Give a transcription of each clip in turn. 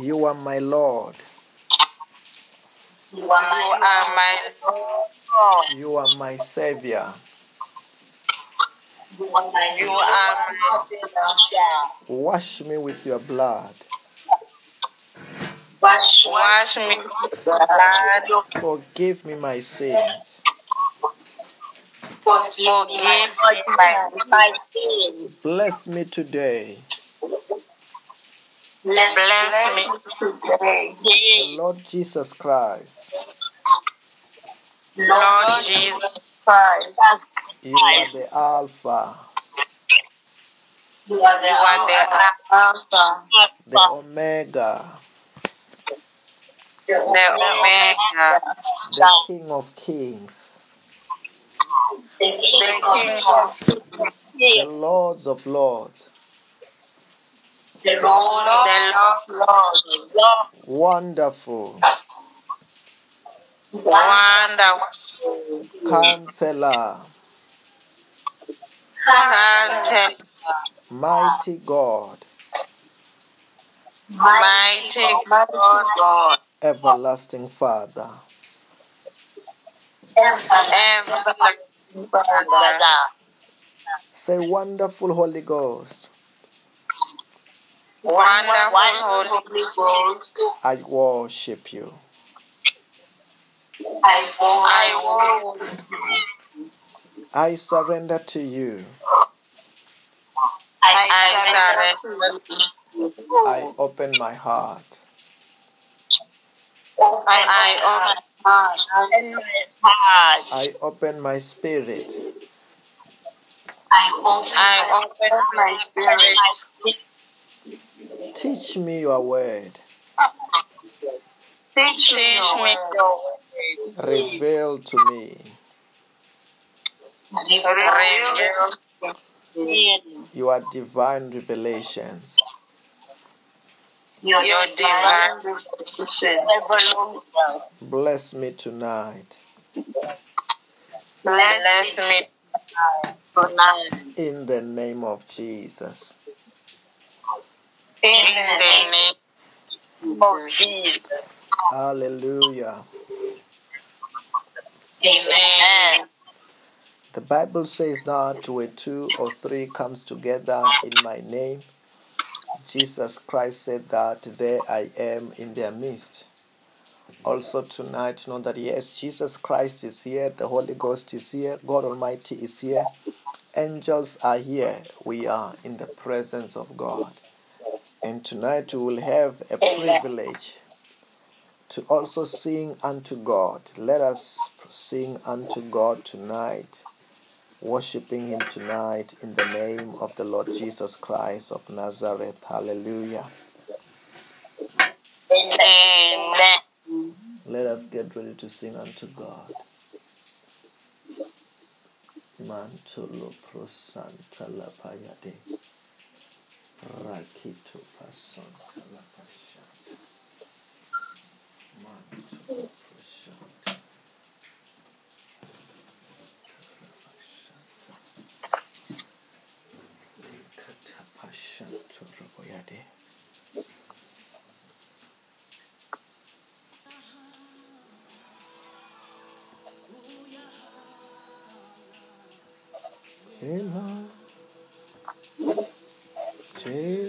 You are my Lord. You are my Lord. You are my Savior. You are my Savior. Wash me with your blood. Wash, wash me with the blood. Forgive me my sins. Forgive me my, my sins. Bless me today. Bless, Bless me. Today. Lord Jesus Christ. Lord Jesus Christ. You are the Alpha, You are the, you are the Alpha, the Omega, the Omega, the King of Kings, the King of the Lords of Lords. The Lord, the Lord, Lord, Wonderful. Wonderful, Counselor, Counselor, Mighty God, mighty God, Everlasting Father. everlasting Father. Say, Wonderful Holy Ghost, Wonderful Holy Ghost, I worship you. I I I surrender to you. I surrender to I open my heart. I open my heart. I open my spirit. I open, I open my spirit. Teach me your word. Teach me your way. Reveal to me Reveal to me your divine revelations. your divine revelation. Bless me tonight. Bless me tonight. In the name of Jesus. In the name Jesus. Hallelujah. Amen. The Bible says that where two or three comes together in my name, Jesus Christ said that there I am in their midst. Also tonight, know that yes, Jesus Christ is here, the Holy Ghost is here, God Almighty is here, angels are here. We are in the presence of God. And tonight we will have a privilege to also sing unto God. Let us sing unto God tonight, worshiping Him tonight in the name of the Lord Jesus Christ of Nazareth. Hallelujah. Amen. Let us get ready to sing unto God. Mantolo prosanta la payade. 라키투 파손 칼라파샤 마투 파샤 리카차 파샤 저러고야 돼 엘라 Jesu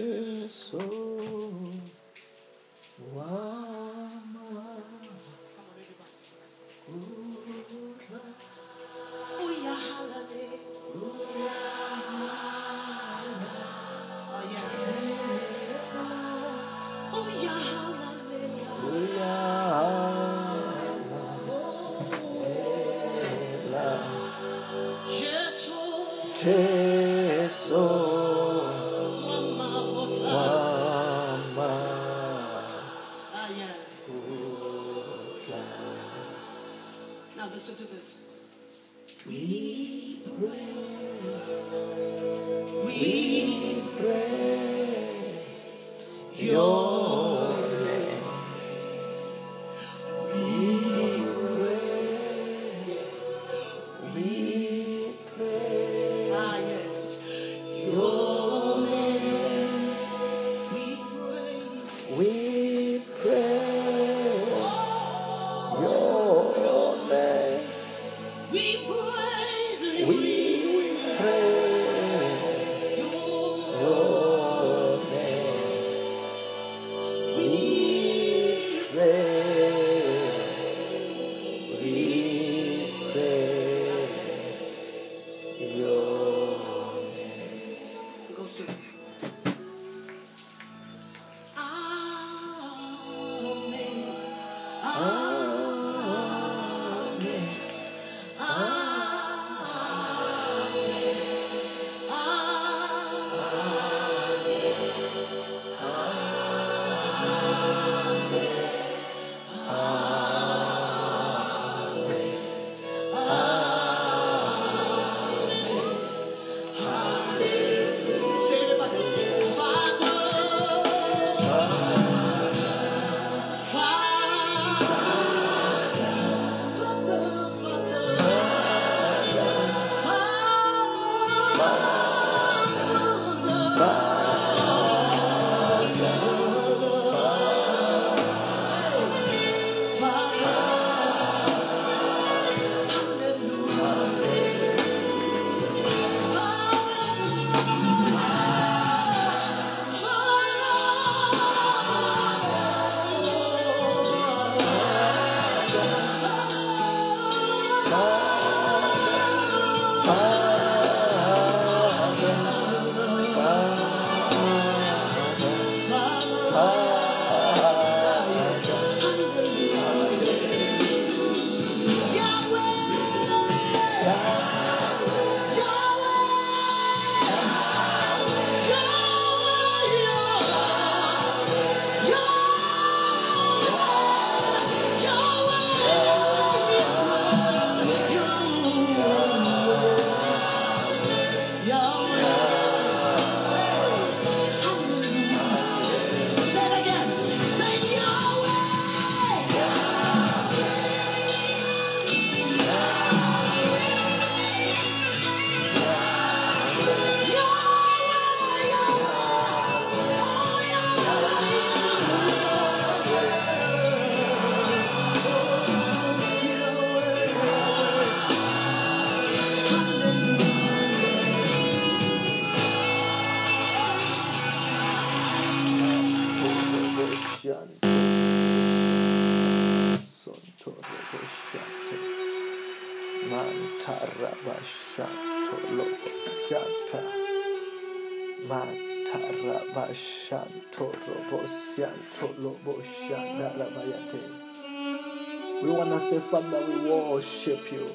We want to say, Father, we worship you.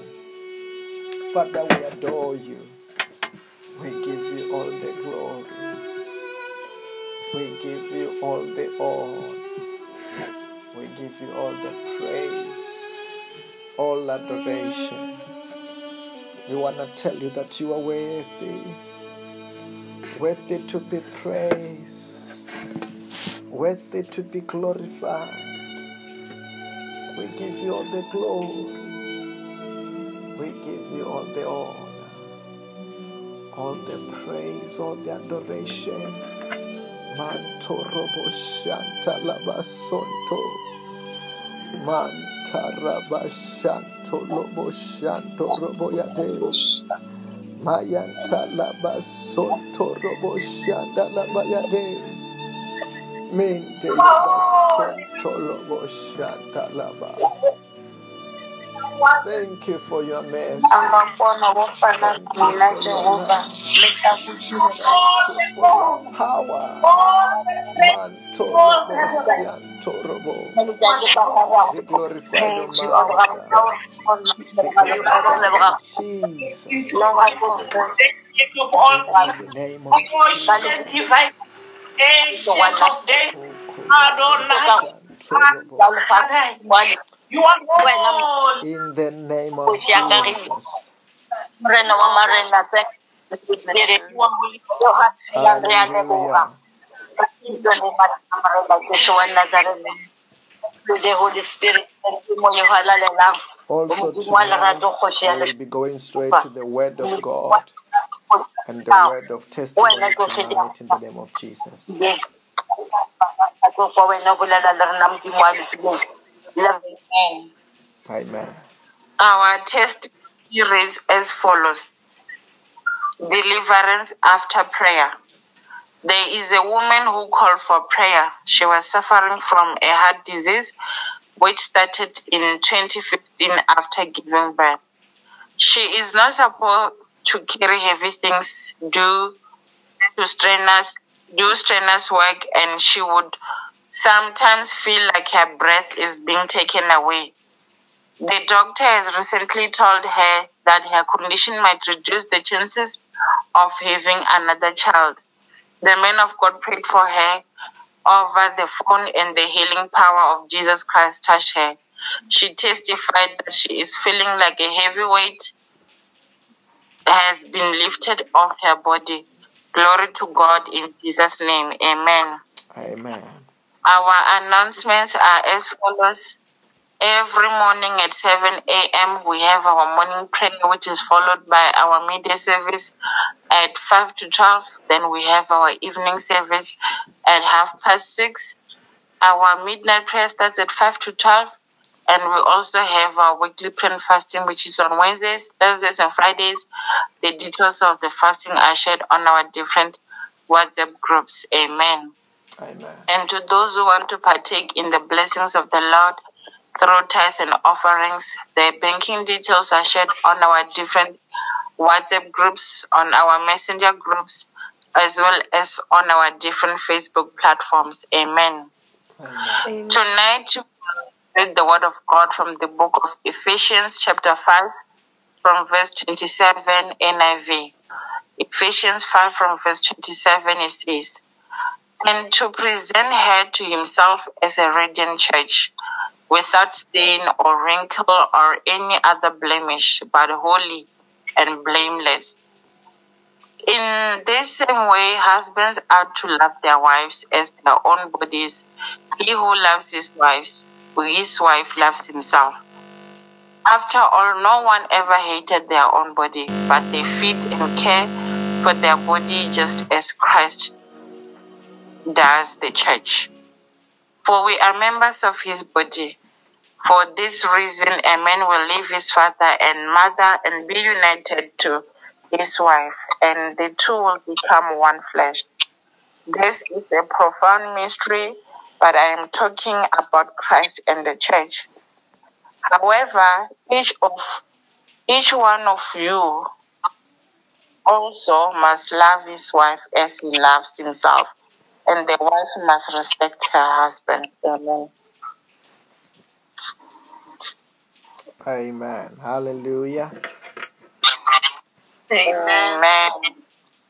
Father, we adore you. We give you all the glory. We give you all the honor. We give you all the praise, all adoration. We want to tell you that you are worthy, worthy to be praised, worthy to be glorified. We give you all the glory. We give you all the honor, all the praise, all the adoration. Mantorobo Shanta Labasonto. Mantaraba Shanto Lobo Shanto Robo Yade. Mayanta Labasonto Robo Shanda Labayade. Mente Labasonto Laba. Thank you for your mercy. Thank you for your power. Mantorobo Be glorified, Master. Jesus. Thank you for all In the name of Jesus. Ancient of days, In the name of Jesus. Also tonight, we will be going straight to the Word of God and the Word of testimony tonight in the name of Jesus. Amen. Our test reads as follows Deliverance after prayer. There is a woman who called for prayer. She was suffering from a heart disease, which started in 2015 after giving birth. She is not supposed to carry heavy things due to strenuous, do strenuous work, and she would sometimes feel like her breath is being taken away. The doctor has recently told her that her condition might reduce the chances of having another child. The man of God prayed for her over the phone, and the healing power of Jesus Christ touched her. She testified that she is feeling like a heavy weight has been lifted off her body. Glory to God in Jesus' name. Amen. Amen. Our announcements are as follows. Every morning at 7 a.m., we have our morning prayer, which is followed by our media service at 5 to 12. Then we have our evening service at half past 6. Our midnight prayer starts at 5 to 12. And we also have our weekly prayer fasting, which is on Wednesdays, Thursdays, and Fridays. The details of the fasting are shared on our different WhatsApp groups. Amen. Amen. And to those who want to partake in the blessings of the Lord through tithe and offerings, the banking details are shared on our different WhatsApp groups, on our messenger groups, as well as on our different Facebook platforms. Amen. Amen. Tonight, we read the word of God from the book of Ephesians, chapter 5, from verse 27 NIV. Ephesians 5, from verse 27, it says, And to present her to himself as a radiant church, without stain or wrinkle or any other blemish, but holy and blameless. In this same way, husbands are to love their wives as their own bodies. He who loves his wives, his wife loves himself. After all, no one ever hated their own body, but they feed and care for their body just as Christ does the church. For we are members of his body. For this reason, a man will leave his father and mother and be united to his wife, and the two will become one flesh. This is a profound mystery, but I am talking about Christ and the church. However, each of each one of you also must love his wife as he loves himself, and the wife must respect her husband. Amen. Amen. Hallelujah. Amen.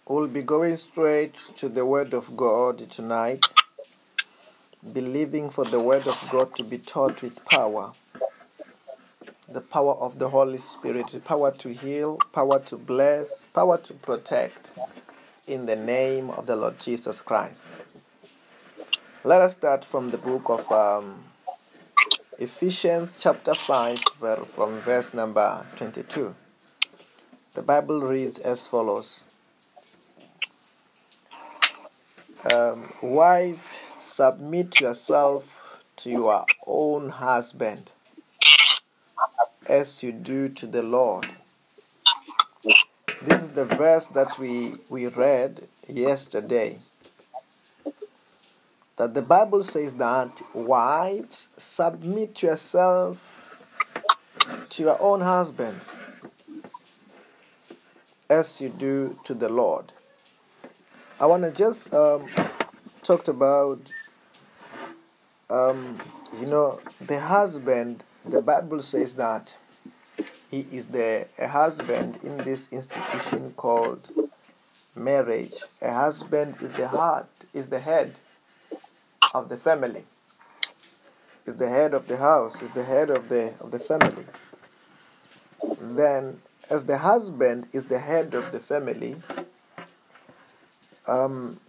We'll be going straight to the Word of God tonight, believing for the Word of God to be taught with power. The power of the Holy Spirit, the power to heal, power to bless, power to protect, in the name of the Lord Jesus Christ. Let us start from the book of um, Ephesians, chapter 5, from verse number 22. The Bible reads as follows um, Wife, submit yourself to your own husband as you do to the Lord. This is the verse that we, we read yesterday. That the Bible says that wives, submit yourself to your own husband as you do to the Lord. I want to just um, talk about, um, you know, the husband. The Bible says that he is the a husband in this institution called marriage. A husband is the heart, is the head of the family. Is the head of the house. Is the head of the of the family. Then as the husband is the head of the family, um,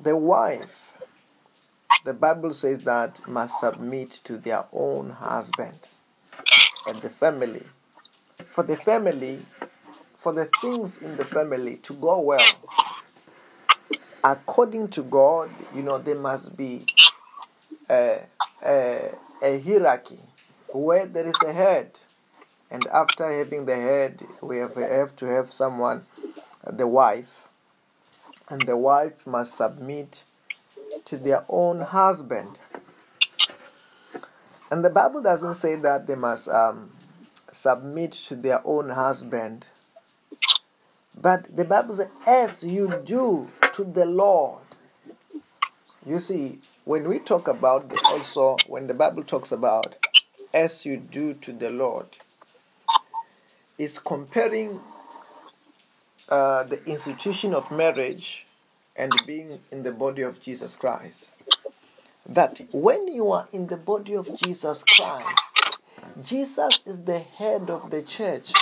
the wife, the Bible says that must submit to their own husband and the family. For the family, for the things in the family to go well, according to God, you know, there must be a, a, a hierarchy where there is a head and after having the head we have, have to have someone the wife and the wife must submit to their own husband. And the Bible doesn't say that they must um, submit to their own husband, but the Bible says, as you do to the Lord. You see, when we talk about also, when the Bible talks about as you do to the Lord, it's comparing uh, the institution of marriage and being in the body of Jesus Christ. That when you are in the body of Jesus Christ, Jesus is the head of the church.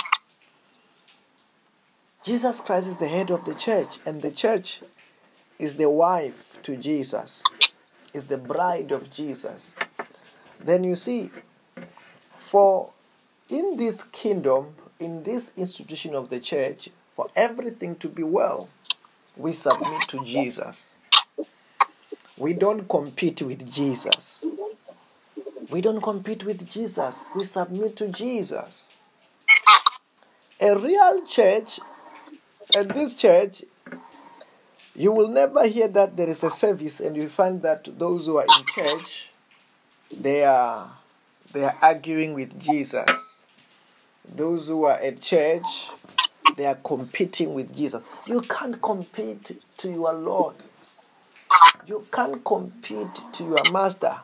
Jesus Christ is the head of the church, and the church is the wife to Jesus, is the bride of Jesus. Then you see, for in this kingdom, in this institution of the church, for everything to be well, we submit to Jesus. We don't compete with Jesus. We don't compete with Jesus. We submit to Jesus. A real church, and this church, you will never hear that there is a service and you find that those who are in church, they are they are arguing with Jesus. Those who are at church, they are competing with Jesus. You can't compete to your Lord. You can't compete to your master.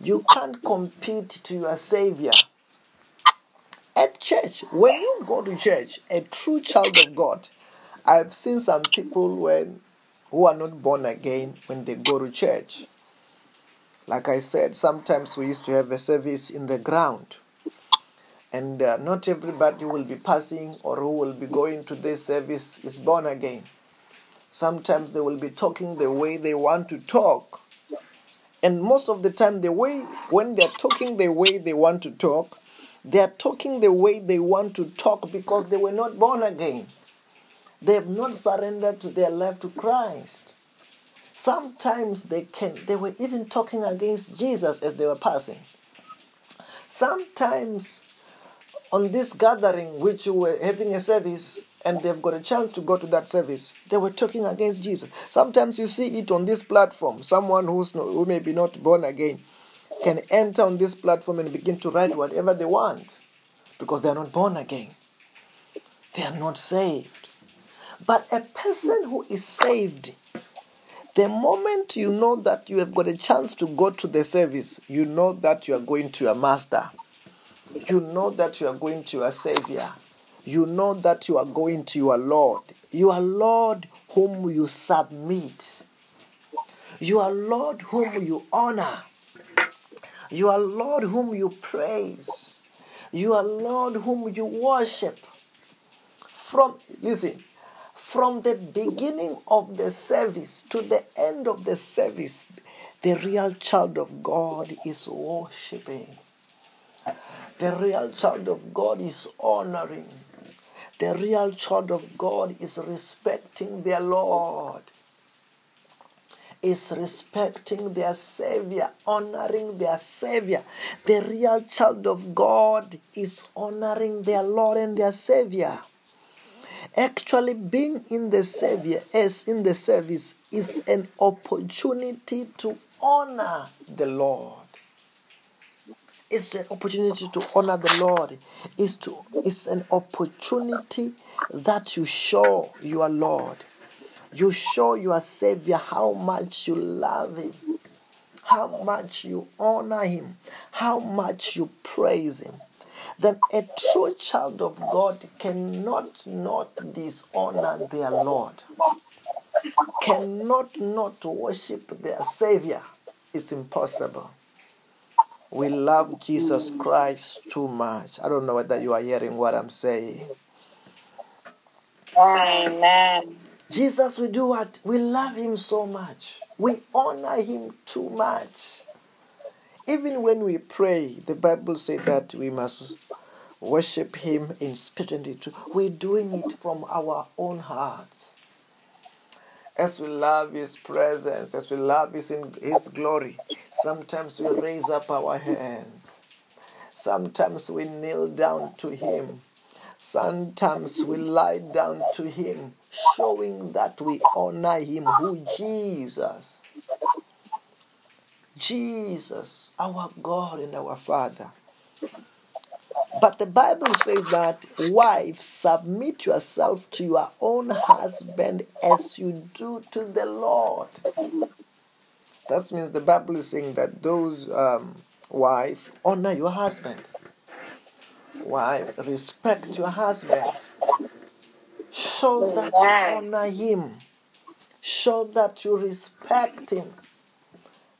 You can't compete to your savior. At church, when you go to church, a true child of God, I've seen some people when who are not born again when they go to church. Like I said, sometimes we used to have a service in the ground, and uh, not everybody will be passing or who will be going to this service is born again. Sometimes they will be talking the way they want to talk. And most of the time, the way when they're talking the way they want to talk, they're talking the way they want to talk because they were not born again. They have not surrendered their life to Christ. Sometimes they can they were even talking against Jesus as they were passing. Sometimes on this gathering which we were having a service and they've got a chance to go to that service, they were talking against Jesus. Sometimes you see it on this platform. Someone who's no, who may be not born again can enter on this platform and begin to write whatever they want because they are not born again. They are not saved. But a person who is saved, the moment you know that you have got a chance to go to the service, you know that you are going to your master. You know that you are going to your savior. You know that you are going to your Lord. Your Lord whom you submit. Your Lord whom you honor. Your Lord whom you praise. Your Lord whom you worship. From listen, from the beginning of the service to the end of the service, the real child of God is worshiping. The real child of God is honoring. The real child of God is respecting their Lord, is respecting their Savior, honoring their Savior. The real child of God is honoring their Lord and their Savior. Actually, being in the Savior, as in the service, is an opportunity to honor the Lord. It's an opportunity to honor the Lord. It's, to, it's an opportunity that you show your Lord. You show your Savior how much you love Him, how much you honor Him, how much you praise Him. Then a true child of God cannot not dishonor their Lord, cannot not worship their Savior. It's impossible. We love Jesus Christ too much. I don't know whether you are hearing what I'm saying. Amen. Jesus, we do what? We love him so much. We honor him too much. Even when we pray, the Bible says that we must worship him in spirit and in truth. We're doing it from our own hearts. As we love his presence, as we love his, in, his glory, sometimes we raise up our hands. Sometimes we kneel down to him. Sometimes we lie down to Him, showing that we honor Him, who Jesus. Jesus, our God and our Father. But the Bible says that wives submit yourself to your own husband as you do to the Lord. That means the Bible is saying that those um, wife honor your husband. Wife respect your husband. Show that you honor him. Show that you respect him.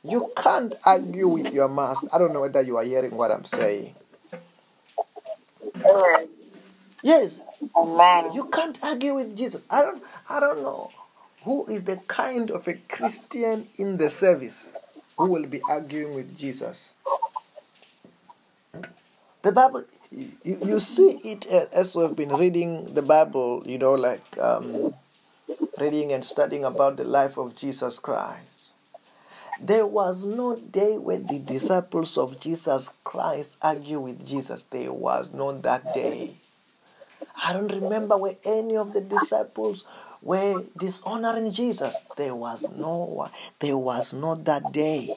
You can't argue with your master. I don't know whether you are hearing what I'm saying. Yes. Yes, Amen. you can't argue with Jesus. I don't I don't know who is the kind of a Christian in the service who will be arguing with Jesus. The Bible, you, you see it as we've been reading the Bible, you know, like um, reading and studying about the life of Jesus Christ. There was no day when the disciples of Jesus Christ argue with Jesus. There was not that day. I don't remember where any of the disciples were dishonoring Jesus. There was no one. There was not that day.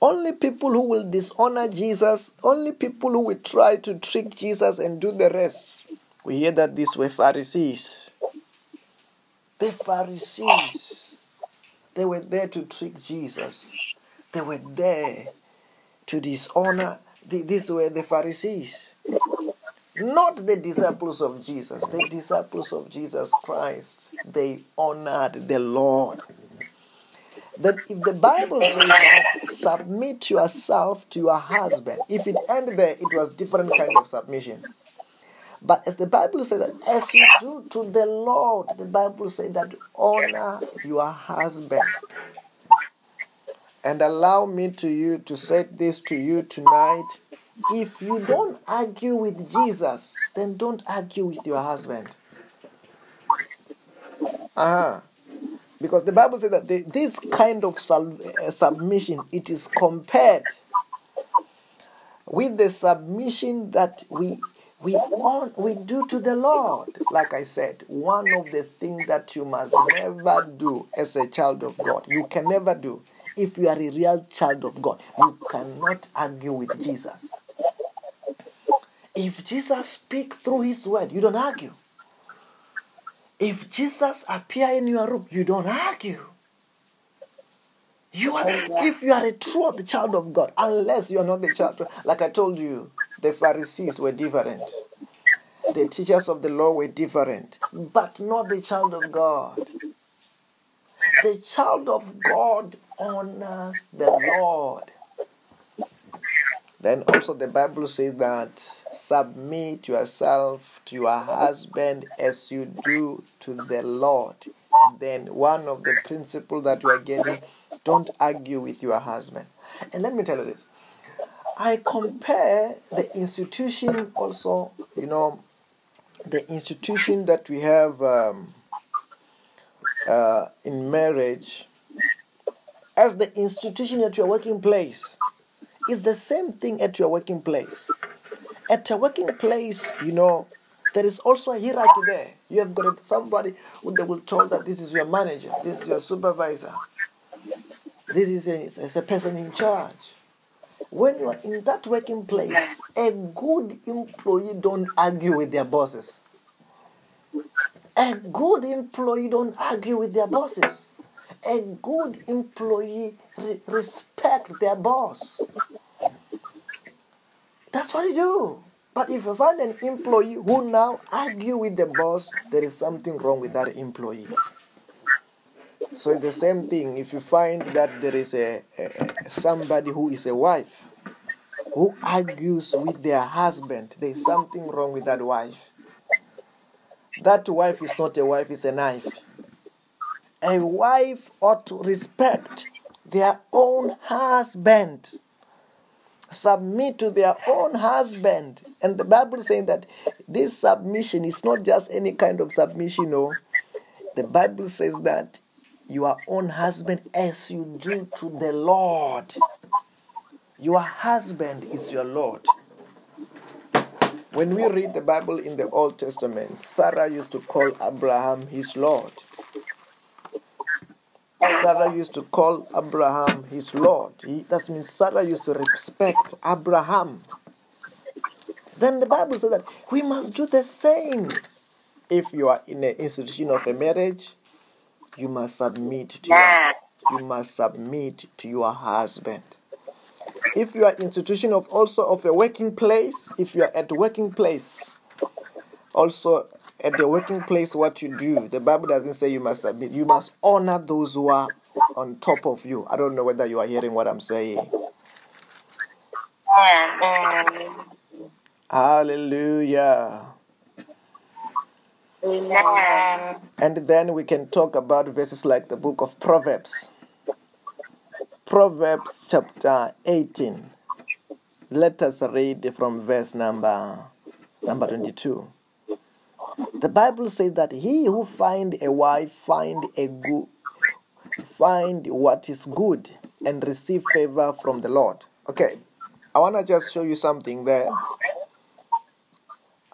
Only people who will dishonor Jesus, only people who will try to trick Jesus and do the rest. We hear that these were Pharisees. The Pharisees, they were there to trick Jesus. They were there to dishonor. The- These were the Pharisees. Not the disciples of Jesus. The disciples of Jesus Christ, they honored the Lord. That if the Bible says that submit yourself to your husband, if it ended there, it was different kind of submission. But as the Bible says that as you do to the Lord, the Bible says that honor your husband. And allow me to you to say this to you tonight. If you don't argue with Jesus, then don't argue with your husband. Uh-huh. Because the Bible says that the, this kind of sub, uh, submission it is compared with the submission that we we on we do to the Lord. Like I said, one of the things that you must never do as a child of God, you can never do. If you are a real child of God, you cannot argue with Jesus. If Jesus speaks through His word, you don't argue. If Jesus appear in your room, you don't argue. You are, if you are a true child of God, unless you are not the child, like I told you, the Pharisees were different. The teachers of the law were different, but not the child of God. The child of God honors the Lord. Then also the Bible says that submit yourself to your husband as you do to the Lord. Then one of the principles that you are getting, don't argue with your husband. And let me tell you this. I compare the institution also, you know, the institution that we have um, uh, in marriage as the institution at your working place. It's the same thing at your working place. At your working place, you know, there is also a hierarchy there. You have got somebody who they will tell that this is your manager, this is your supervisor, this is a, is a person in charge. When you are in that working place, a good employee don't argue with their bosses. A good employee don't argue with their bosses. A good employee re- respect their boss. That's what you do. But if you find an employee who now argue with the boss, there is something wrong with that employee. So the same thing. If you find that there is a, a a- somebody who is a wife who argues with their husband, there is something wrong with that wife. That wife is not a wife; it's a knife. A wife ought to respect their own husband submit to their own husband. And the Bible is saying that this submission is not just any kind of submission, no. The Bible says that your own husband as you do to the Lord. Your husband is your Lord. When we read the Bible in the Old Testament, Sarah used to call Abraham his Lord. Sarah used to call Abraham his Lord. He, that means Sarah used to respect Abraham. Then the Bible says that we must do the same. If you are in an institution of a marriage, you must submit to your, you must submit to your husband. If you are institution of also of a working place, if you are at working place, also at the working place, what you do, the Bible doesn't say you must submit. You must honor those who are on top of you. I don't know whether you are hearing what I'm saying. Hallelujah. Amen. And then we can talk about verses like the book of Proverbs. Proverbs chapter 18. Let us read from verse number number 22. The Bible says that he who find a wife find a good find what is good and receive favor from the Lord. Okay. I want to just show you something there.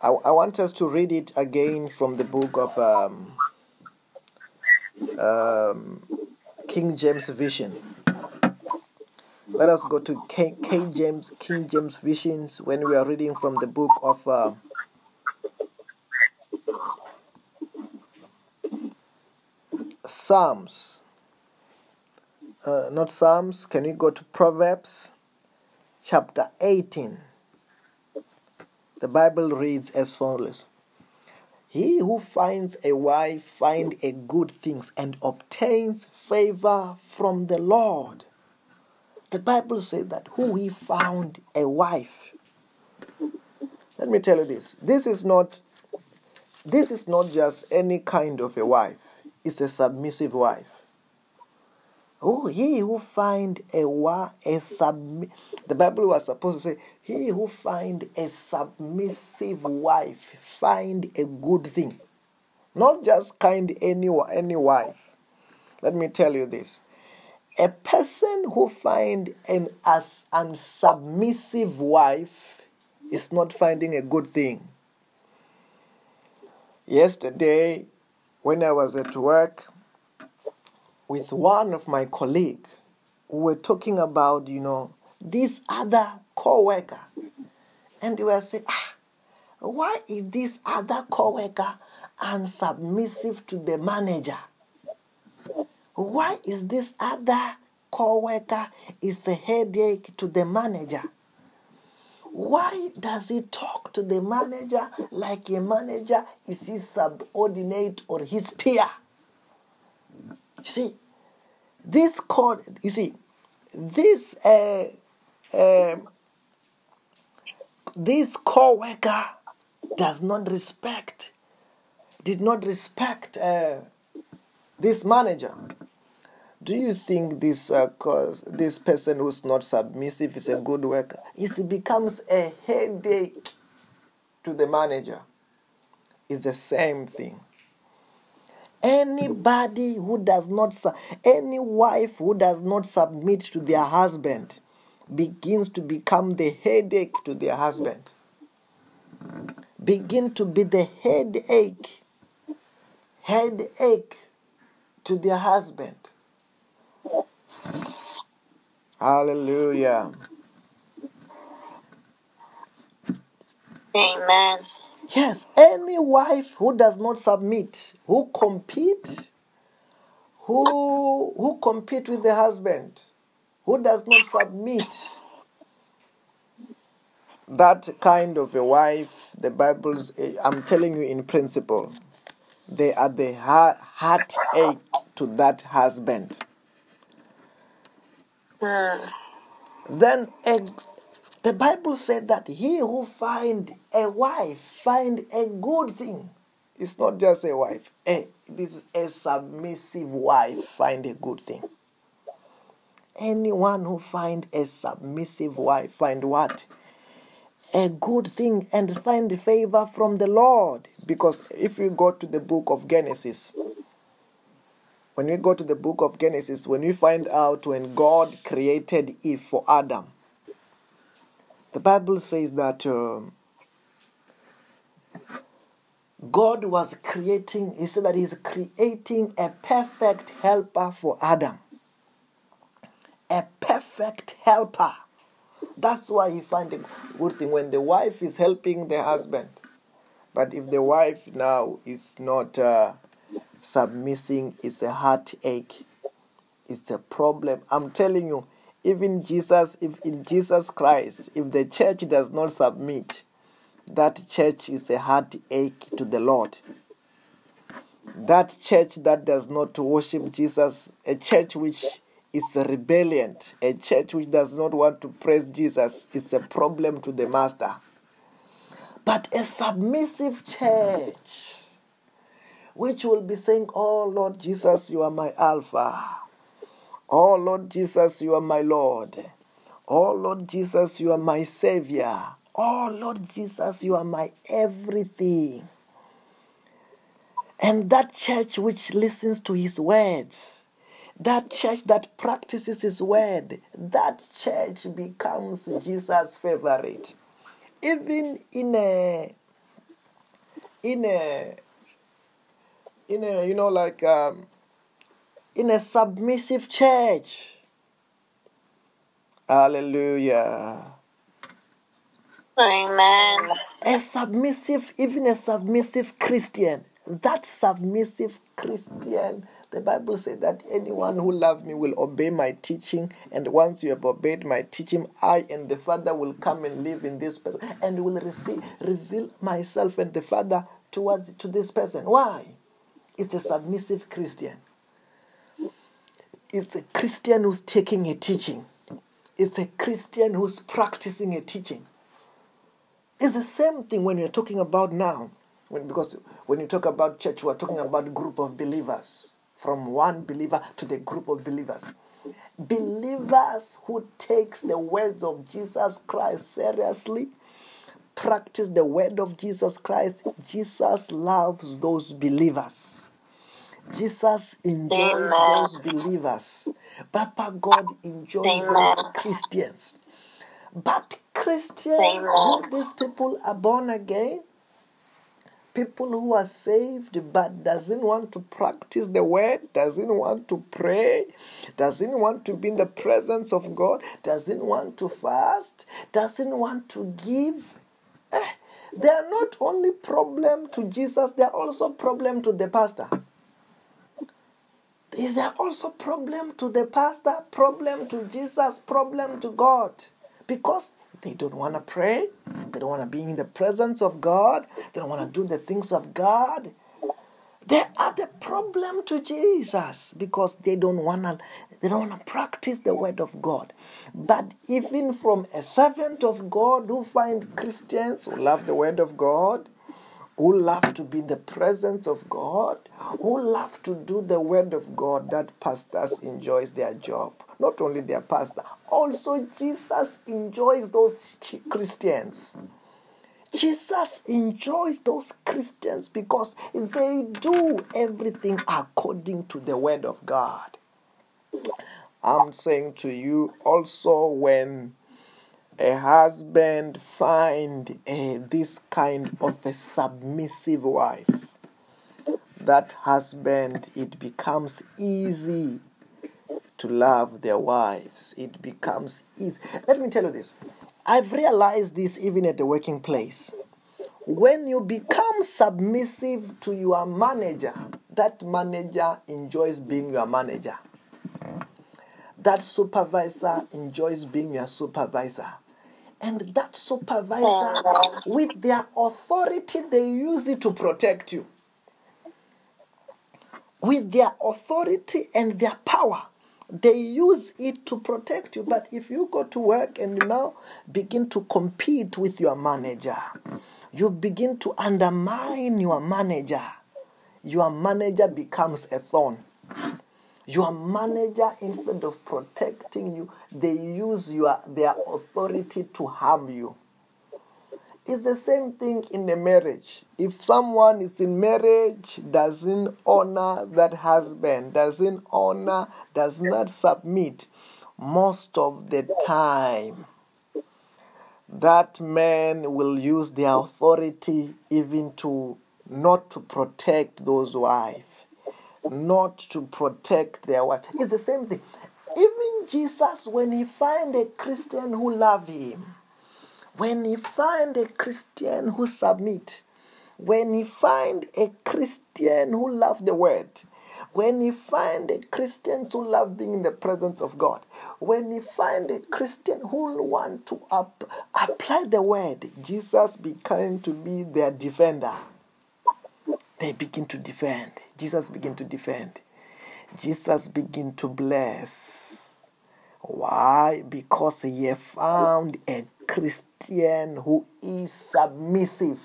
I, I want us to read it again from the book of um, um, King James Vision. Let us go to King, King James King James Visions when we are reading from the book of uh, Psalms. Uh, not Psalms. Can you go to Proverbs chapter 18? The Bible reads as follows He who finds a wife finds a good things and obtains favor from the Lord. The Bible says that who he found a wife. Let me tell you this. This is not this is not just any kind of a wife. It's a submissive wife. Oh, he who find a wa a sub the Bible was supposed to say, he who find a submissive wife find a good thing. Not just kind any any wife. Let me tell you this. A person who find an as unsubmissive wife is not finding a good thing. Yesterday, when I was at work with one of my colleague, we were talking about, you know, this other co-worker. And they were saying, ah, why is this other co-worker unsubmissive to the manager? Why is this other co-worker is a headache to the manager? Why does he talk to the manager like a manager is his subordinate or his peer? See, this code, you see, this uh, uh, this co-worker does not respect, did not respect uh, this manager. Do you think this uh, cause this person who's not submissive is a good worker? It becomes a headache to the manager. It's the same thing. Anybody who does not, any wife who does not submit to their husband begins to become the headache to their husband. Begin to be the headache, headache to their husband. Hallelujah. Amen. Yes, any wife who does not submit, who compete, who who compete with the husband, who does not submit, that kind of a wife, the Bible's, I'm telling you in principle, they are the heartache to that husband. Hmm. Then a, the Bible said that he who find a wife find a good thing. It's not just a wife. Eh, a, this is a submissive wife find a good thing. Anyone who find a submissive wife find what? A good thing and find favor from the Lord. Because if you go to the book of Genesis, when we go to the book of Genesis, when we find out when God created Eve for Adam, the Bible says that um, God was creating, he said that he's creating a perfect helper for Adam. A perfect helper. That's why you find a good thing when the wife is helping the husband. But if the wife now is not uh, submissing, it's a heartache. It's a problem. I'm telling you, even Jesus, if in Jesus Christ, if the church does not submit, that church is a heartache to the Lord. That church that does not worship Jesus, a church which is rebellion, a church which does not want to praise Jesus, is a problem to the master. But a submissive church, which will be saying, Oh Lord Jesus, you are my Alpha. Oh Lord Jesus, you are my Lord. Oh Lord Jesus, you are my Savior. Oh Lord Jesus, you are my everything. And that church which listens to his words, that church that practices his word, that church becomes Jesus' favorite. Even in a in a in a you know like um, in a submissive church. Hallelujah. Amen. A submissive, even a submissive Christian. That submissive Christian, the Bible said that anyone who loves me will obey my teaching, and once you have obeyed my teaching, I and the Father will come and live in this person, and will receive, reveal myself and the Father towards to this person. Why? It's a submissive Christian. It's a Christian who's taking a teaching. It's a Christian who's practicing a teaching. It's the same thing when you're talking about now. When, because when you talk about church, we're talking about group of believers. From one believer to the group of believers. Believers who takes the words of Jesus Christ seriously, practice the word of Jesus Christ. Jesus loves those believers. Jesus enjoys Amen. those believers. Papa God enjoys those Christians. But Christians, Amen. these people are born again, people who are saved but doesn't want to practice the word, doesn't want to pray, doesn't want to be in the presence of God, doesn't want to fast, doesn't want to give. Eh, they are not only problem to Jesus, they are also problem to the pastor. They there also problem to the pastor, problem to Jesus, problem to God. Because they don't want to pray, they don't want to be in the presence of God, they don't want to do the things of God. They are the problem to Jesus because they don't wanna they don't wanna practice the word of God. But even from a servant of God who find Christians who love the word of God, who love to be in the presence of God, who love to do the word of God, that pastors enjoys their job. Not only their pastor, also Jesus enjoys those Christians. Jesus enjoys those Christians because they do everything according to the word of God. I'm saying to you also when a husband find this kind of a submissive wife. That husband it becomes easy to love their wives. It becomes easy. Let me tell you this. I've realized this even at the working place. When you become submissive to your manager that manager enjoys being your manager. That supervisor enjoys being your supervisor and that supervisor with their authority they use it to protect you. With their authority and their power they use it to protect you. But if you go to work and now begin to compete with your manager you begin to undermine your manager your manager becomes a thorn your manager instead of protecting you they use your their authority to harm you it's the same thing in a marriage. If someone is in marriage, doesn't honor that husband, doesn't honor, does not submit, most of the time, that man will use their authority even to not to protect those wives, not to protect their wife. It's the same thing. Even Jesus, when he find a Christian who love him, when he find a Christian who submit, when he find a Christian who love the word, when he find a Christian who love being in the presence of God, when he find a Christian who want to up, apply the word, Jesus became to be their defender. They begin to defend. Jesus begin to defend. Jesus begin to bless. Why? Because he found a Christian who is submissive.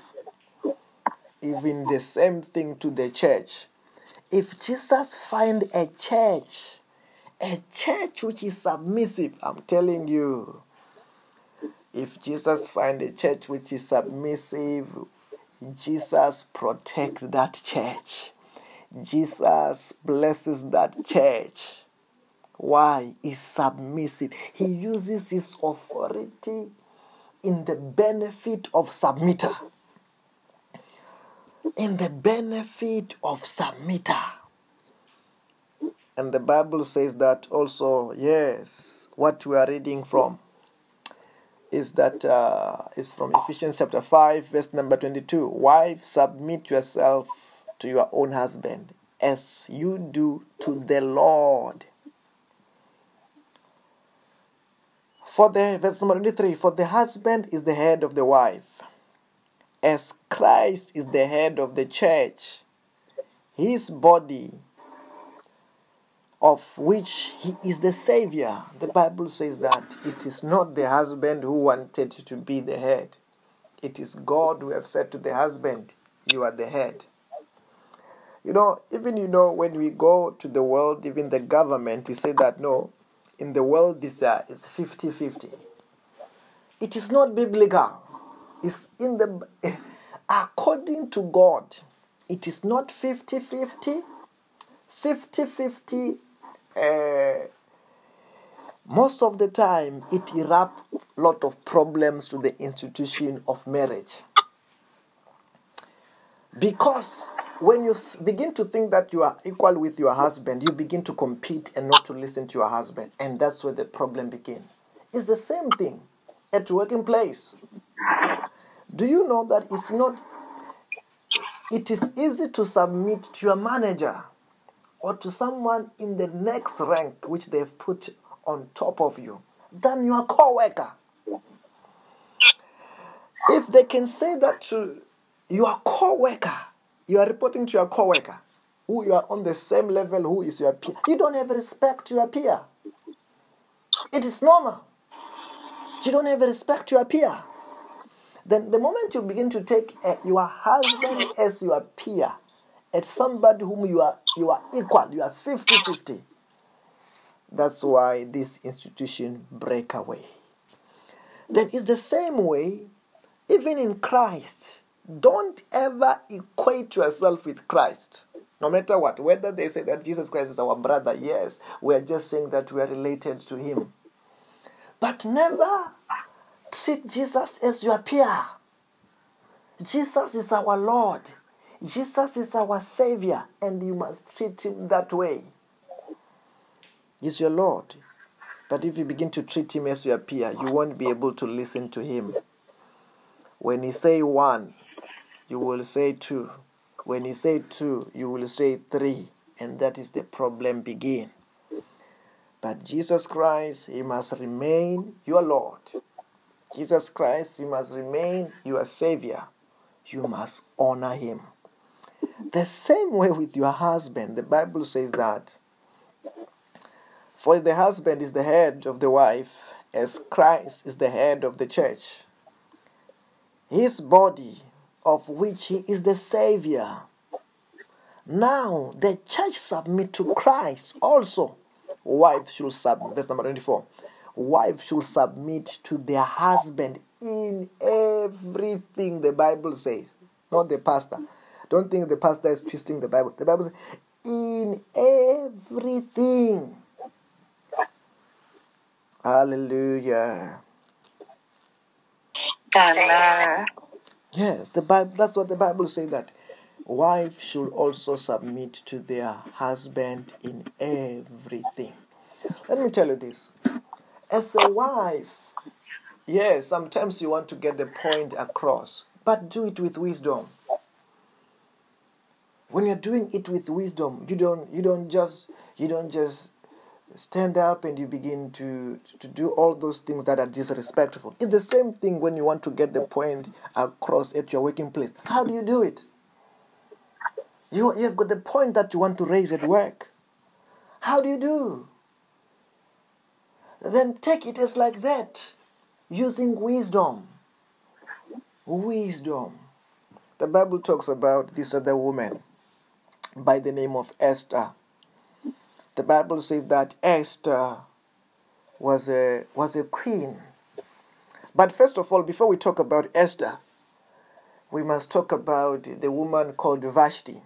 Even the same thing to the church. If Jesus find a church, a church which is submissive, I'm telling you, if Jesus find a church which is submissive, Jesus protect that church. Jesus blesses that church. Why? He's submissive. He uses his authority in the benefit of submitter. In the benefit of submitter. And the Bible says that also, yes, what we are reading from is that uh, is from Ephesians chapter 5, verse number 22. Wives, submit yourself to your own husband as you do to the Lord. For the verse number 23, for the husband is the head of the wife, as Christ is the head of the church, his body, of which he is the savior. The Bible says that it is not the husband who wanted to be the head. It is God who have said to the husband, You are the head. You know, even you know, when we go to the world, even the government, they say that no, in the world it's, uh, it's 50 50. It is not biblical. It's in the, according to God, it is not 50 50. 50 50 uh, most of the time it erupt lot of problems to the institution of marriage because when you th- begin to think that you are equal with your husband you begin to compete and not to listen to your husband and that's where the problem begins it's the same thing at working place. Do you know that it's not it is easy to submit to your manager or to someone in the next rank which they've put on top of you than your co-worker? If they can say that to your co-worker you are reporting to your co-worker who you are on the same level who is your peer. You don't have respect to your peer. It is normal. You don't have respect to your peer. Then the moment you begin to take uh, your husband as your peer as somebody whom you are you are equal you are 50-50 that's why this institution break away. Then it's the same way even in christ don't ever equate yourself with christ no matter what whether they say that jesus christ is our brother yes we're just saying that we are related to him but never treat jesus as your peer jesus is our lord Jesus is our Savior, and you must treat Him that way. He's your Lord. But if you begin to treat Him as your peer, you won't be able to listen to Him. When He say one, you will say two. When He say two, you will say three. And that is the problem begin. But Jesus Christ, He must remain your Lord. Jesus Christ, He must remain your Savior. You must honor Him. The same way with your husband, the Bible says that. For the husband is the head of the wife, as Christ is the head of the church, his body, of which he is the Savior. Now the church submit to Christ also. Wife should submit. Verse number 24. Wife should submit to their husband in everything the Bible says, not the pastor. Don't think the pastor is twisting the Bible. The Bible says, in everything. Hallelujah. Amen. Yes, the Bible. That's what the Bible says. That wives should also submit to their husband in everything. Let me tell you this. As a wife, yes, sometimes you want to get the point across, but do it with wisdom. When you're doing it with wisdom, you don't you don't just you don't just stand up and you begin to to do all those things that are disrespectful. It's the same thing when you want to get the point across at your working place. How do you do it? You you've got the point that you want to raise at work. How do you do? Then take it as like that, using wisdom. Wisdom. The Bible talks about this other woman by the name of Esther. The Bible says that Esther was a was a queen. But first of all, before we talk about Esther, we must talk about the woman called Vashti.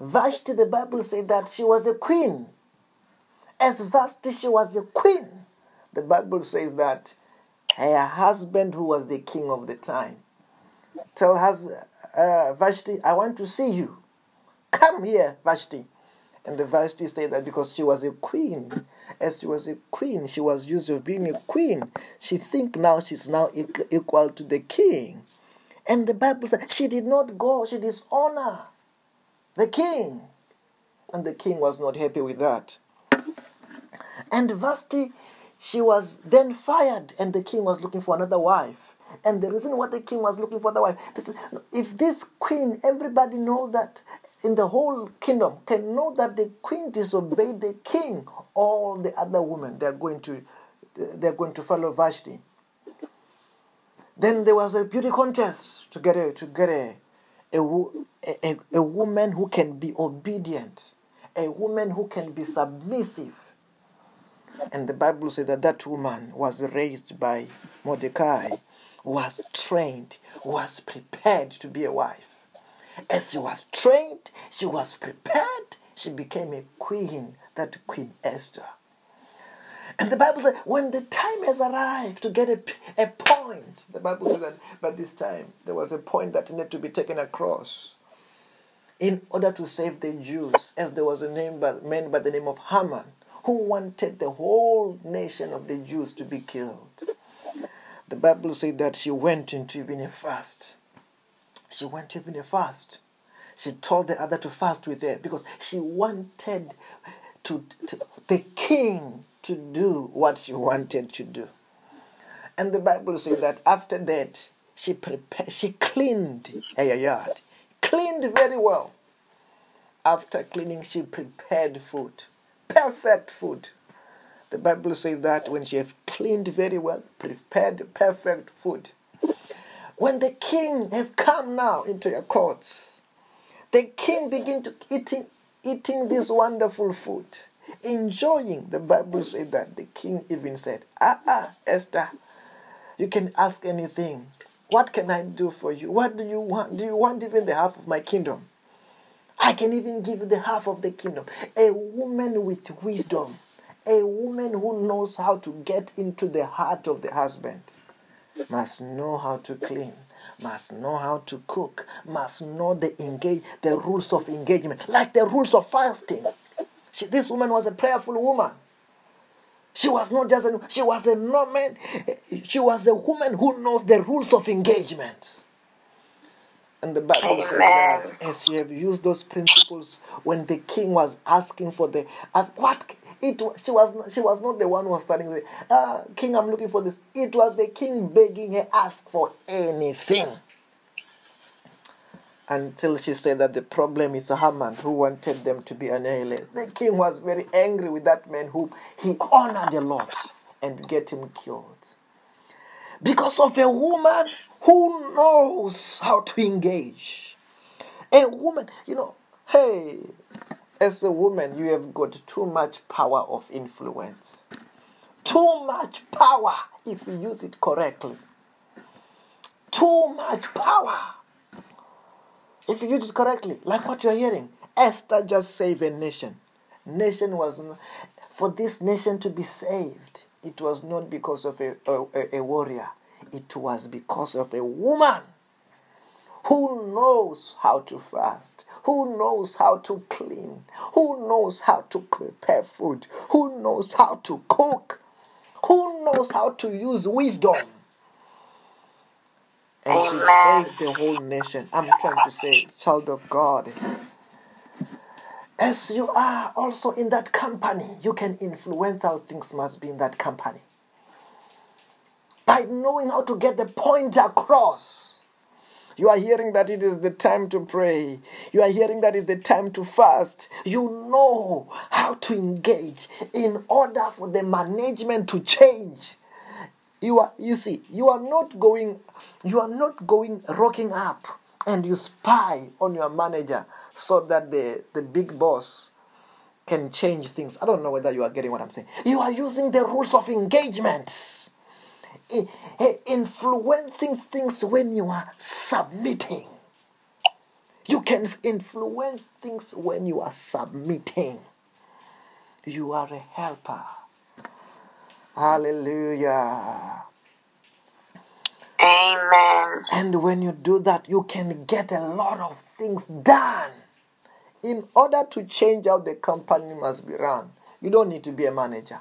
Vashti, the Bible says that she was a queen. As Vashti, she was a queen. The Bible says that her husband, who was the king of the time, tell hus- uh, Vashti, I want to see you. Come here, Vashti. And the Vashti said that because she was a queen, as she was a queen, she was used to being a queen. She think now she's now equal to the king. And the Bible said she did not go, she dishonor the king. And the king was not happy with that. And Vashti, she was then fired, and the king was looking for another wife. And the reason why the king was looking for the wife, this- if this queen, everybody knows that in the whole kingdom can know that the queen disobeyed the king, all the other women they're going to they're going to follow Vashti. Then there was a beauty contest to get a to get a a, a, a, woman who can be obedient, a woman who can be submissive. And the Bible says that that woman was raised by Mordecai, was trained, was prepared to be a wife. As she was trained, she was prepared, she became a queen, that Queen Esther. And the Bible says, when the time has arrived to get a, a point, the Bible says that by this time there was a point that needed to be taken across in order to save the Jews, as there was a name by, man by the name of Haman, who wanted the whole nation of the Jews to be killed. The Bible said that she went into even a fast. She went even a fast. She told the other to fast with her because she wanted to, to the king to do what she wanted to do. And the Bible says that after that, she prepared, she cleaned her yard, cleaned very well. After cleaning, she prepared food, perfect food. The Bible says that when she have cleaned very well, prepared perfect food, when the king have come now into your courts, the king begin to eating eating this wonderful food, enjoying. The Bible said that the king even said, "Ah, ah, Esther, you can ask anything. What can I do for you? What do you want? Do you want even the half of my kingdom? I can even give you the half of the kingdom. A woman with wisdom, a woman who knows how to get into the heart of the husband, must know how to clean, must know how to cook, must know the engage the rules of engagement, like the rules of fasting. She, this woman was a prayerful woman. She was not just a, she was a woman, she was a woman who knows the rules of engagement. And the Bible says that as you have used those principles when the king was asking for the as what it she was not, she was not the one who was standing there. Ah, king, I'm looking for this. It was the king begging her ask for anything. Until she said that the problem is Haman who wanted them to be annihilated. The king was very angry with that man who he honored a lot and get him killed because of a woman who knows how to engage. A woman, you know, hey, as a woman, you have got too much power of influence. Too much power if you use it correctly. Too much power if you use it correctly. Like what you're hearing. Esther just saved a nation. Nation was for this nation to be saved. It was not because of a, a, a warrior. It was because of a woman who knows how to fast, who knows how to clean, who knows how to prepare food, who knows how to cook, who knows how to use wisdom. And she saved the whole nation. I'm trying to say, child of God. As you are also in that company, you can influence how things must be in that company. By knowing how to get the point across. You are hearing that it is the time to pray. You are hearing that it's the time to fast. You know how to engage in order for the management to change. You are you see, you are not going you are not going rocking up and you spy on your manager so that the, the big boss can change things. I don't know whether you are getting what I'm saying. You are using the rules of engagement influencing things when you are submitting. You can influence things when you are submitting. You are a helper. Hallelujah. Amen. And when you do that, you can get a lot of things done. In order to change how the company must be run, you don't need to be a manager.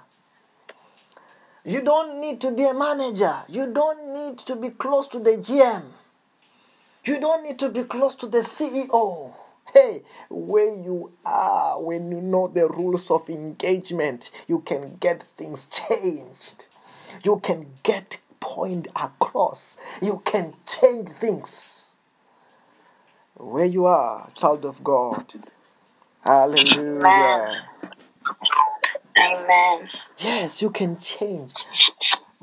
You don't need to be a manager. You don't need to be close to the GM. You don't need to be close to the CEO. Hey, where you are, when you know the rules of engagement, you can get things changed. You can get point across. You can change things. Where you are, child of God. Hallelujah. Amen. Yes, you can change.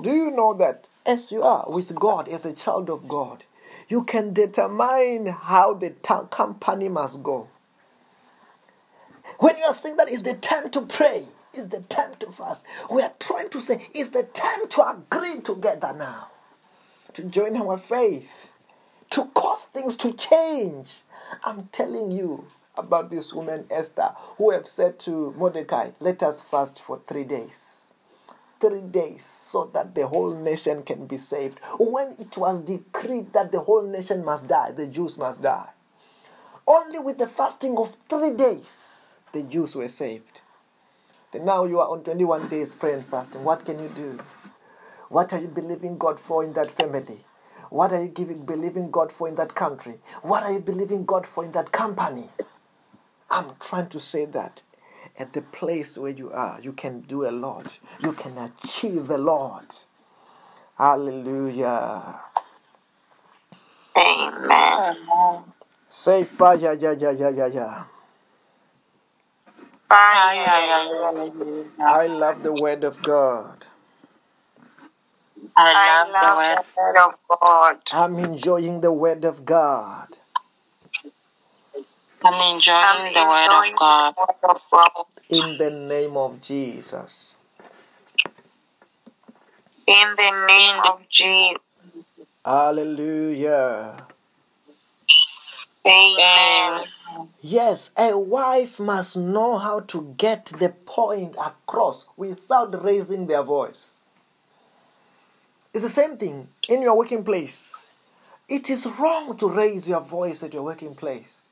Do you know that as you are with God, as a child of God, you can determine how the company must go. When you are saying that it's the time to pray, it's the time to fast, we are trying to say it's the time to agree together now, to join our faith, to cause things to change. I'm telling you about this woman Esther who have said to Mordecai, Let us fast for three days three days so that the whole nation can be saved. When it was decreed that the whole nation must die, the Jews must die. Only with the fasting of three days, the Jews were saved. Then now you are on 21 days prayer and fasting. What can you do? What are you believing God for in that family? What are you giving, believing God for in that country? What are you believing God for in that company? I'm trying to say that at the place where you are, you can do a lot. You can achieve a lot. Hallelujah. Amen. Say fire, yeah, yeah, yeah, yeah, yeah. Fire. I love the word of God. I I love the word. love the word of God. I'm enjoying the word of God. I'm enjoying I'm the enjoying the word of God. In the name of Jesus. In the name of Jesus. Hallelujah. Amen. Yes, a wife must know how to get the point across without raising their voice. It's the same thing in your working place. It is wrong to raise your voice at your working place,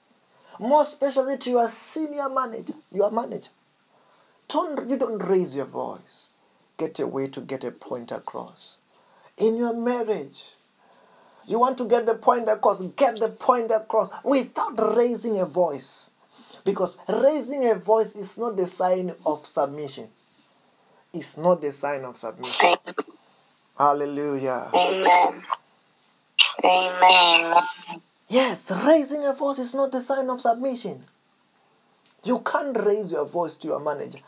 more especially to your senior manager, your manager. Don't, you don't raise your voice. Get a way to get a point across. In your marriage, you want to get the point across, get the point across without raising a voice. Because raising a voice is not the sign of submission. It's not the sign of submission. Hallelujah. Amen. Amen. Yes, raising a voice is not the sign of submission. You can't raise your voice to your manager.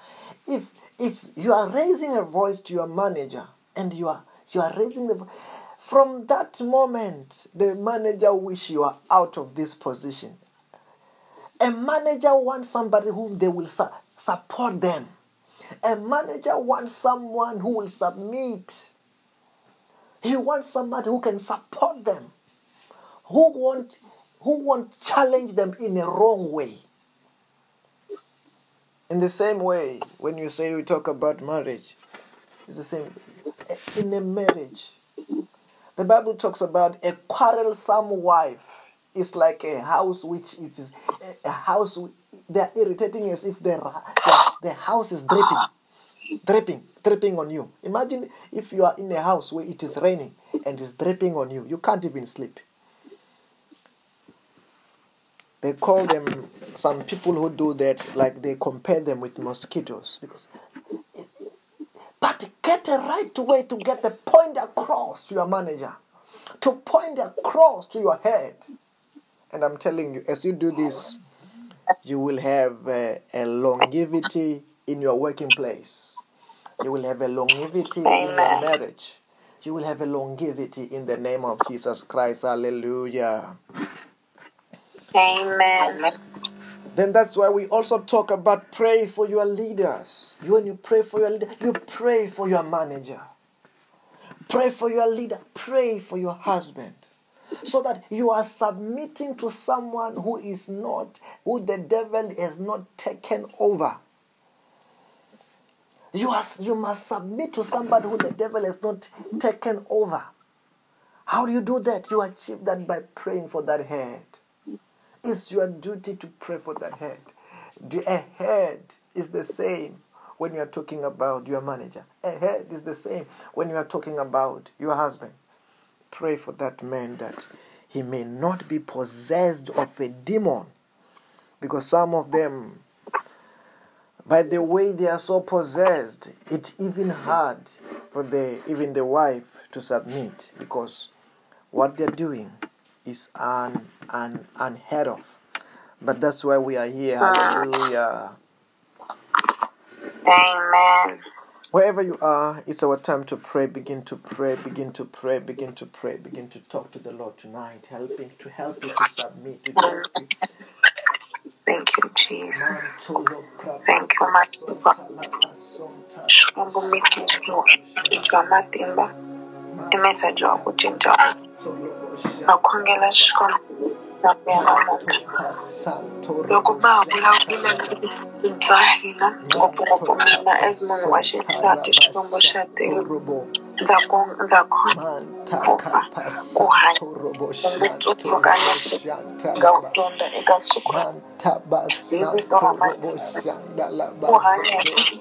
If if you are raising a voice to your manager and you are you are raising the from that moment the manager wish you are out of this position. A manager wants somebody whom they will su- support them. A manager wants someone who will submit. He wants somebody who can support them who won't who won't challenge them in a wrong way in the same way when you say we talk about marriage it's the same eh, in a marriage the bible talks about a quarrelsome wife is like a house which it is a, house. They are irritating as if the the, the house is dripping, dripping, dripping on you. Imagine if you are in a house where it is raining and it's dripping on you. You can't even sleep. They call them some people who do that, like they compare them with mosquitoes because. But get the right way to get the point across to your manager, to point across to your head. And I'm telling you, as you do this, you will have uh, a longevity in your working place. You will have a longevity in your marriage. You will have a longevity in the name of Jesus Christ. Hallelujah. Amen. Then that's why we also talk about pray for your leaders. You when you pray for your leader, you pray for your manager. Pray for your leader. Pray for your husband. So that you are submitting to someone who is not, who the devil has not taken over. You, are, you must submit to somebody who the devil has not taken over. How do you do that? You achieve that by praying for that head. It's your duty to pray for that head. The- A head is the same when you are talking about your manager. A head is the same when you are talking about your husband. Pray for that man that he may not be possessed of a demon. Because some of them, by the way they are so possessed, it's even hard for the even the wife to submit because what they're doing is un, un, unheard of. But that's why we are here. Ah. Hallelujah. Amen. Wherever you are, it's our time to pray. Begin to pray. Begin to pray. Begin to pray. Begin to talk to the Lord tonight, helping to help you to submit. To help. Thank you, Jesus. Thank you, mighty God. Mungu mwikitu kichwa matimba imesaji wa kuchinja bakhongelashwa nabelamona lokuba ulawulile nobinza hina ngopfungopfu mina as munhu wa xisati xivongo xa tirhu ndza ndza khopfa ku hanya kumbe tsundzuka leswi wu dyondza eka siku hi vito ra ku hanya hi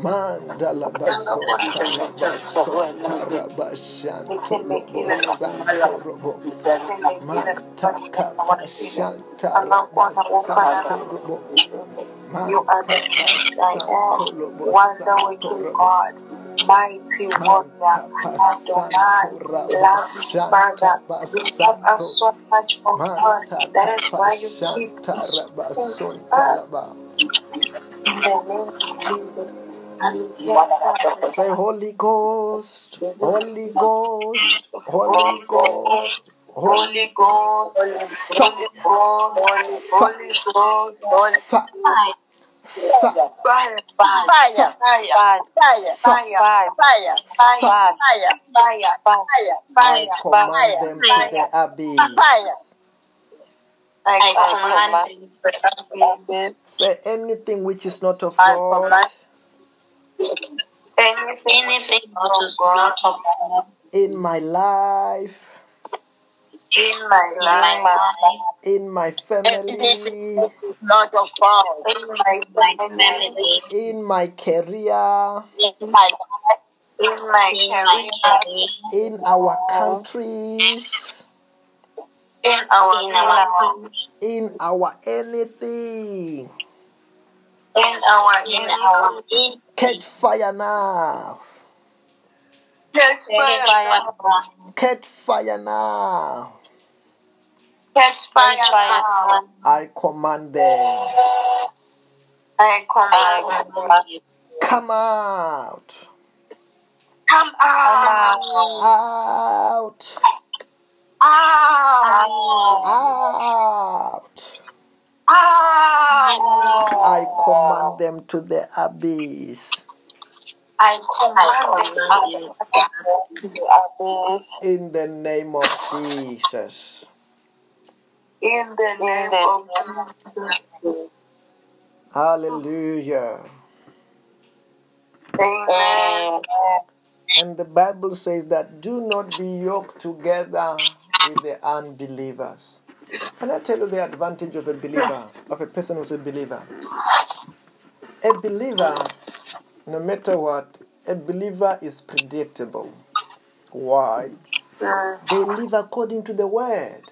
Mandalabaso, Talabaso, Tarabashan, Tolobo, Santo Robo, Mataka, Pashan, Tarabasanto Robo, Mataka, Robo, mighty wonder, Adonai, loving Father. You give us so much of authority. That is why you keep us. In the name of Jesus. Say, Holy Ghost, Holy Ghost, Holy Ghost. Holy Ghost, Holy Ghost, Holy Ghost, Holy Ghost, Holy Ghost. I command them to the abyss. I command them to the abyss. Say anything which is not of God anything, anything which is not of God in my life, in my life, in my family, not of God, in my family, in my career, in my in my career, in our countries, in our country, in our anything. In our in our in Catch fire now. catch fire, Catch fire now. catch fire. Now. I command them. I command them. Come out. Come out, Out. Out. Ah! I command them to the abyss. I command you to the abyss In the name of Jesus. in the name of Jesus. Hallelujah. Amen. And the Bible says that do not be yoked together with the unbelievers. Can I tell you the advantage of a believer, of a person who's a believer? A believer, no matter what, a believer is predictable. Why? They live according to the word.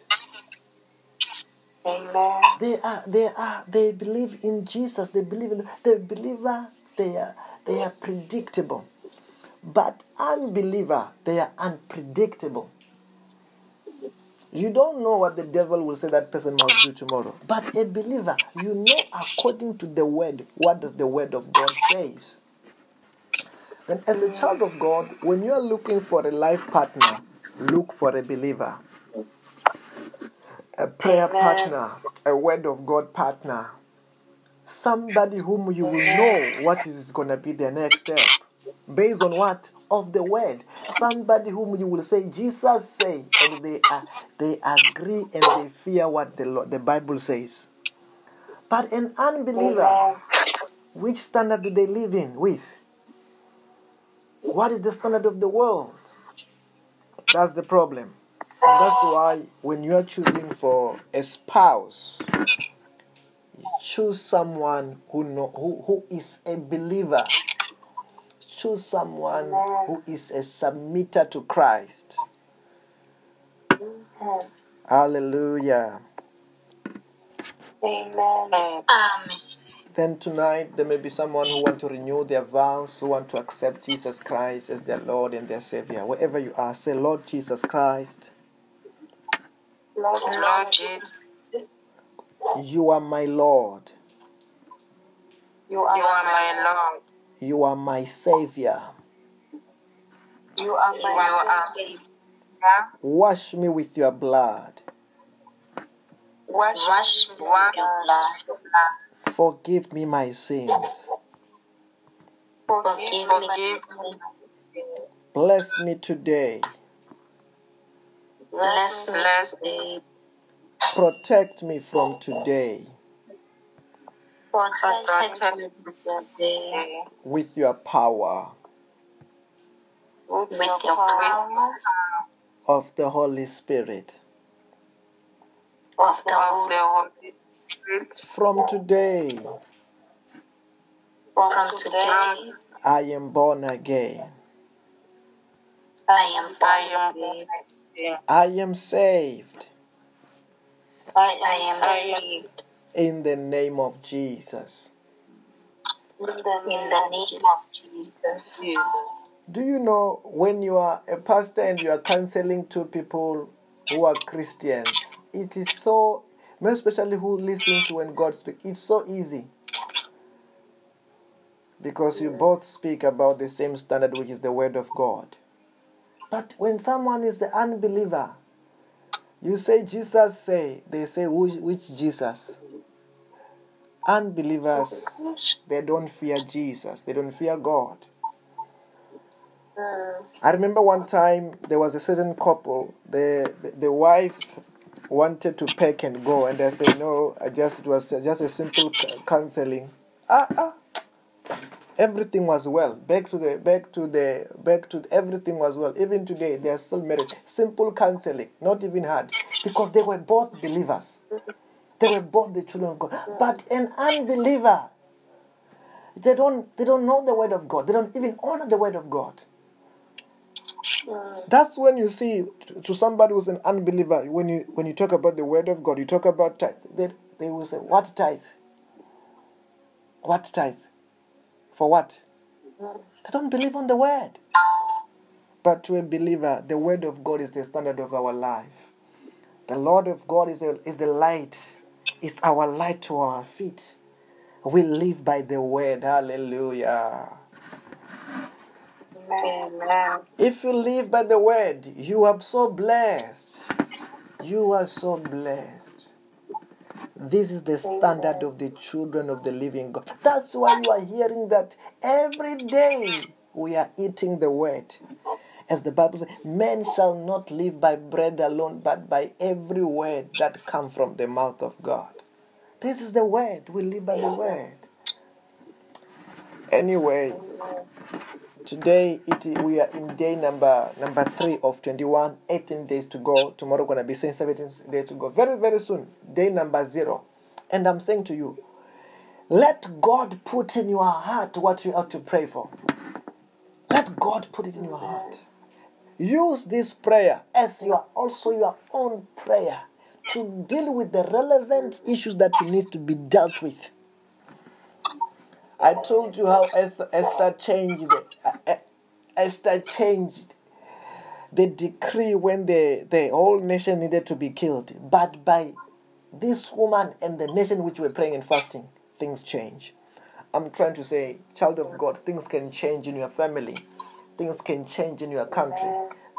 Amen. They are they are they believe in Jesus. They believe in the believer, they are they are predictable. But unbeliever, they are unpredictable. You don't know what the devil will say that person must do tomorrow. But a believer, you know according to the word, what does the word of God says. Then as a child of God, when you are looking for a life partner, look for a believer. A prayer partner, a word of God partner. Somebody whom you will know what is going to be their next step. Based on what? Of the word. Somebody whom you will say, Jesus say, and they are, they agree and they fear what the, Lord, the Bible says. But an unbeliever, which standard do they live in with? What is the standard of the world? That's the problem. And that's why when you are choosing for a spouse, choose someone who know who, who is a believer. Choose someone who is a submitter to Christ. Hallelujah. Amen. Amen. Then tonight there may be someone who want to renew their vows, who want to accept Jesus Christ as their Lord and their Savior. Wherever you are, say, Lord Jesus Christ, Lord, Lord Jesus, you are my Lord. you you are my Lord. You are my Savior. You are my are Savior. Wash me with your blood. Wash, Wash me me with with your your blood. Forgive me my sins. Forgive Forgive me. Bless me today. Bless me. Bless today. Protect me from today with your power with your power of the Holy Spirit. of the Holy Spirit. From today, From today, I am born again. I am born again. again. I am saved I am saved in the name of Jesus. in the name of Jesus. Do you know when you are a pastor and you are counseling two people who are Christians, it is so, especially who listen to when God speaks, it's so easy. Because you both speak about the same standard, which is the Word of God. But when someone is the unbeliever, you say Jesus say, they say which, which Jesus? Unbelievers, they don't fear Jesus, they don't fear God. I remember one time there was a certain couple. The, the the wife wanted to pack and go, and I said no. I just it was just a simple counseling. Ah ah. Everything was well. Back to the back to the back to everything was well. Even today they are still married. Simple counseling, not even hard, because they were both believers. They were both the children of God. But an unbeliever, they don't they don't know the word of God. They don't even honor the word of God. That's when you see to, to somebody who's an unbeliever. When you when you talk about the word of God, you talk about tithe. They they will say, "What tithe? What tithe? For what?" They don't believe on the word. But to a believer, the word of God is the standard of our life. The Lord of God is the is the light. It's our light to our feet. We live by the word. Hallelujah. Amen. If you live by the word, you are so blessed. You are so blessed. This is the standard of the children of the living God. That's why you are hearing that every day we are eating the word. As the Bible says, men shall not live by bread alone, but by every word that comes from the mouth of God. This is the word. We live by the word. Anyway, today it, we are in day number number three of 21 18 days to go tomorrow gonna be saying 17 days to go very very soon day number zero and i'm saying to you let god put in your heart what you ought to pray for let god put it in your heart use this prayer as your also your own prayer to deal with the relevant issues that you need to be dealt with I told you how Esther, changed uh, uh, Esther changed the decree when the, the whole nation needed to be killed. But by this woman and the nation which were praying and fasting, things change. I'm trying to say, child of God, things can change in your family, things can change in your country,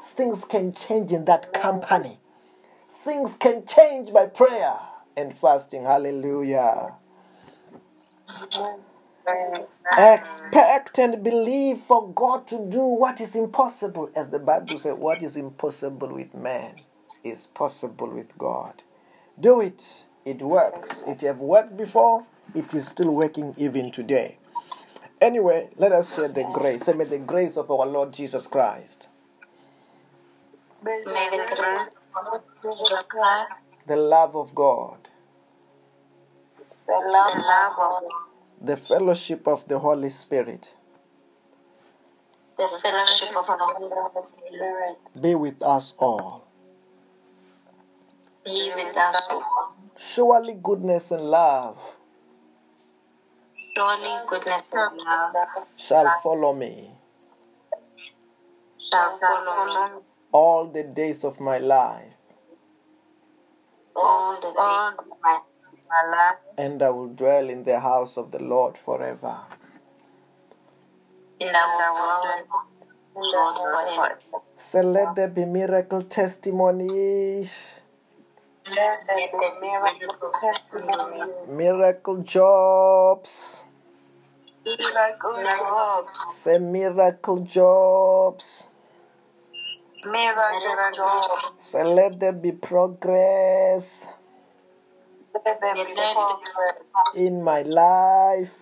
things can change in that company, things can change by prayer and fasting. Hallelujah. Expect and believe for God to do what is impossible. As the Bible says, what is impossible with man is possible with God. Do it. It works. It have worked before. It is still working even today. Anyway, let us share the grace. Say, may the grace of our Lord Jesus Christ, May the grace of Jesus Christ, the love of God, the love of the fellowship of the Holy Spirit the fellowship of the Holy Spirit be with us all. be with us all. Surely goodness and love Surely goodness and love shall follow me shall follow me all the days of my life, all the days of my, my life, and I will dwell in the house of the Lord forever. and I will dwell in the Lord forever. So let there be miracle testimonies, Let the miracle testimony, miracle jobs, miracle jobs, say miracle jobs. miracle jobs, So let there be progress let there be progress. in my life,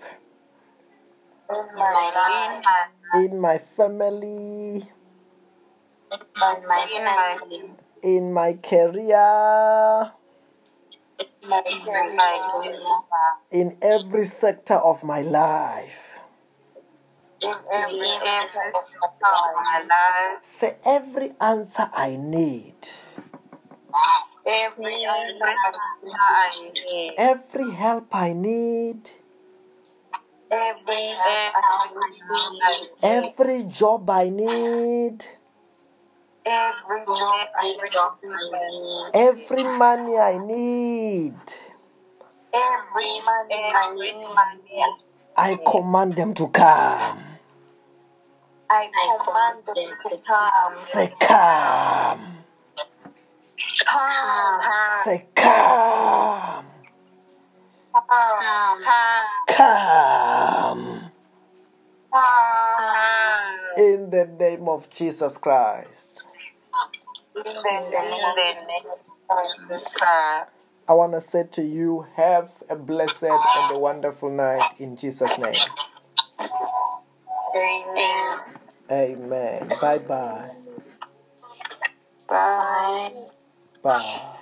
in my life, in my family, in my family, in my career, in my career, in every sector of my life. in every aspect of my life, Say every answer I need, every answer I need, every help I need, every help I need, every job I need, every job I need, every money I need. every money I need. I command them to come. I command them to come. Say come. Come. Say. Come. Come. Come. In the name of Jesus Christ. I want to say to you, have a blessed and a wonderful night in Jesus' name. Amen. Amen. Bye bye. Bye. Bye.